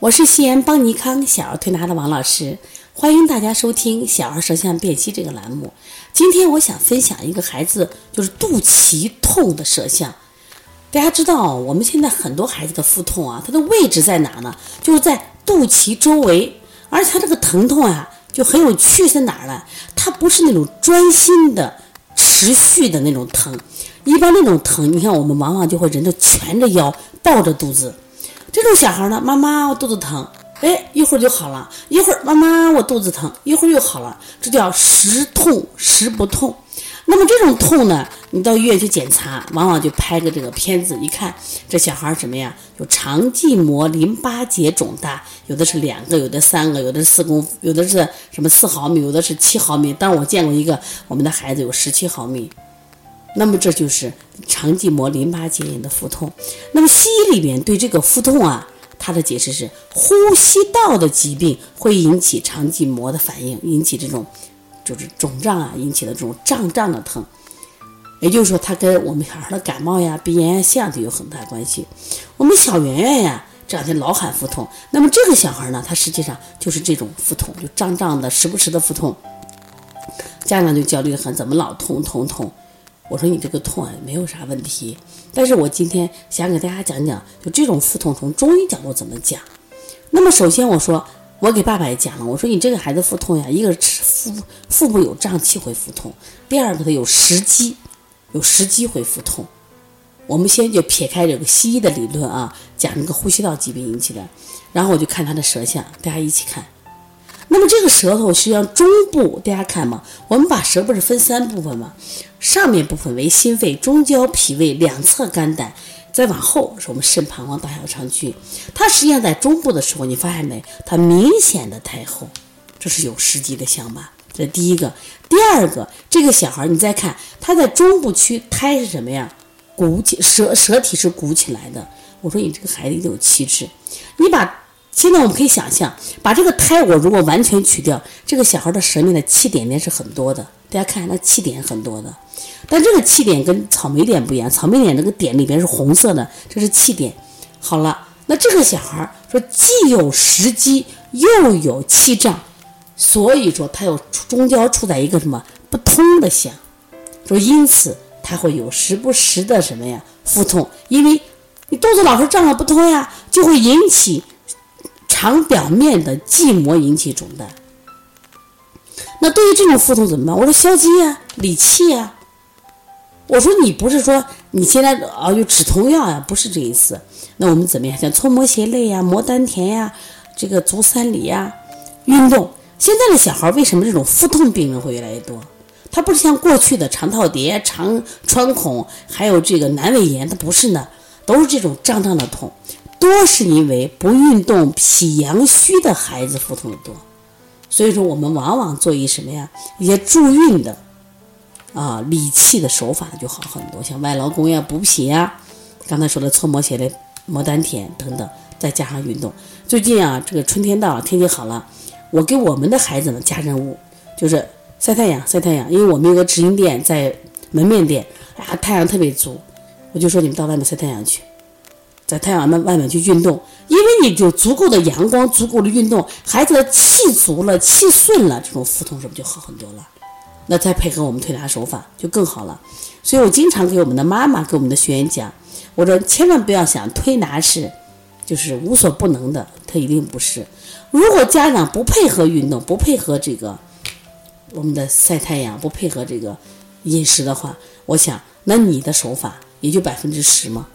我是西安邦尼康小儿推拿的王老师，欢迎大家收听小儿舌象辨析这个栏目。今天我想分享一个孩子就是肚脐痛的舌象。大家知道，我们现在很多孩子的腹痛啊，它的位置在哪呢？就是在肚脐周围，而且它这个疼痛啊，就很有趣，在哪儿呢？它不是那种专心的、持续的那种疼。一般那种疼，你看我们往往就会人都蜷着腰，抱着肚子。这种小孩呢，妈妈我肚子疼，哎，一会儿就好了；一会儿妈妈我肚子疼，一会儿又好了。这叫时痛时不痛。那么这种痛呢，你到医院去检查，往往就拍个这个片子，一看这小孩什么呀？有肠系膜淋巴结肿大，有的是两个，有的三个，有的是四公，有的是什么四毫米，有的是七毫米。但我见过一个，我们的孩子有十七毫米。那么这就是肠系膜淋巴结炎的腹痛。那么西医里面对这个腹痛啊，它的解释是呼吸道的疾病会引起肠系膜的反应，引起这种就是肿胀啊，引起的这种胀胀的疼。也就是说，它跟我们小孩的感冒呀、鼻炎呀、腺样体有很大关系。我们小圆圆呀，这两天老喊腹痛，那么这个小孩呢，他实际上就是这种腹痛，就胀胀的、时不时的腹痛。家长就焦虑的很，怎么老痛痛痛？我说你这个痛啊，没有啥问题，但是我今天想给大家讲讲，就这种腹痛从中医角度怎么讲。那么首先我说，我给爸爸也讲了，我说你这个孩子腹痛呀，一个是腹腹部有胀气会腹痛，第二个他有食积，有食积会腹痛。我们先就撇开这个西医的理论啊，讲这个呼吸道疾病引起的，然后我就看他的舌象，大家一起看。那么这个舌头实际上中部，大家看嘛，我们把舌不是分三部分嘛？上面部分为心肺，中焦脾胃，两侧肝胆，再往后是我们肾、膀胱、大小肠区。它实际上在中部的时候，你发现没？它明显的太厚，这是有实际的象吧？这第一个。第二个，这个小孩你再看，他在中部区胎是什么呀？鼓起舌舌体是鼓起来的。我说你这个孩子有气质，你把。现在我们可以想象，把这个胎我如果完全取掉，这个小孩的舌面的气点点是很多的。大家看，那气点很多的，但这个气点跟草莓点不一样，草莓点那个点里边是红色的，这是气点。好了，那这个小孩说既有食积又有气胀，所以说他有中焦处在一个什么不通的象，说因此他会有时不时的什么呀腹痛，因为你肚子老是胀了不通呀，就会引起。肠表面的系膜引起肿大，那对于这种腹痛怎么办？我说消积呀，理气呀。我说你不是说你现在啊有止痛药呀？不是这意思。那我们怎么样？像搓摩斜肋呀，摩丹田呀，这个足三里呀，运动。现在的小孩为什么这种腹痛病人会越来越多？他不是像过去的肠套叠、肠穿孔，还有这个阑尾炎，他不是呢，都是这种胀胀的痛。多是因为不运动、脾阳虚的孩子腹痛的多，所以说我们往往做一什么呀？一些助运的啊理气的手法就好很多，像外劳宫呀、补脾呀，刚才说的搓摩斜的、摩丹田等等，再加上运动。最近啊，这个春天到了，天气好了，我给我们的孩子们加任务，就是晒太阳、晒太阳，因为我们有个直营店在门面店，啊，太阳特别足，我就说你们到外面晒太阳去。在太阳的外面去运动，因为你有足够的阳光，足够的运动，孩子的气足了，气顺了，这种腹痛是不是就好很多了？那再配合我们推拿手法就更好了。所以我经常给我们的妈妈、给我们的学员讲，我说千万不要想推拿是就是无所不能的，它一定不是。如果家长不配合运动，不配合这个我们的晒太阳，不配合这个饮食的话，我想那你的手法也就百分之十吗？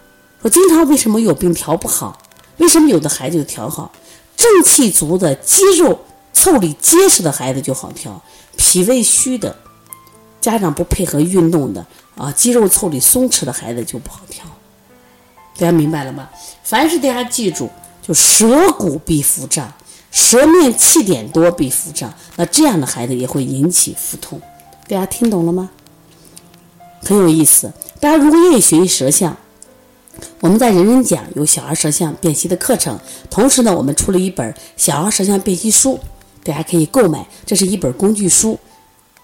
我经常为什么有病调不好？为什么有的孩子就调好？正气足的、肌肉凑理结实的孩子就好调，脾胃虚的、家长不配合运动的啊，肌肉凑理松弛的孩子就不好调。大家明白了吗？凡是大家记住，就舌骨必腹胀，舌面气点多必腹胀，那这样的孩子也会引起腹痛。大家听懂了吗？很有意思。大家如果愿意学习舌象。我们在人人讲有小儿舌象辨析的课程，同时呢，我们出了一本小儿舌象辨析书，大家可以购买。这是一本工具书，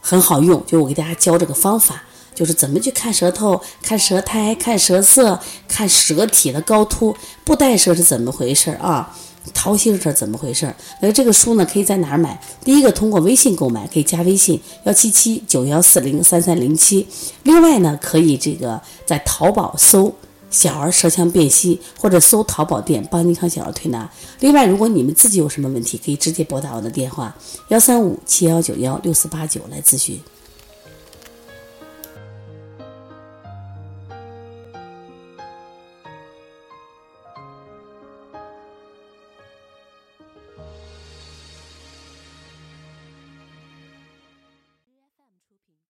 很好用。就我给大家教这个方法，就是怎么去看舌头、看舌苔、看舌色、看舌体的高凸，不带舌是怎么回事啊？桃心是怎么回事？那这个书呢，可以在哪儿买？第一个通过微信购买，可以加微信幺七七九幺四零三三零七。另外呢，可以这个在淘宝搜“小儿舌象辨析”或者搜淘宝店“邦尼康小儿推拿”。另外，如果你们自己有什么问题，可以直接拨打我的电话幺三五七幺九幺六四八九来咨询。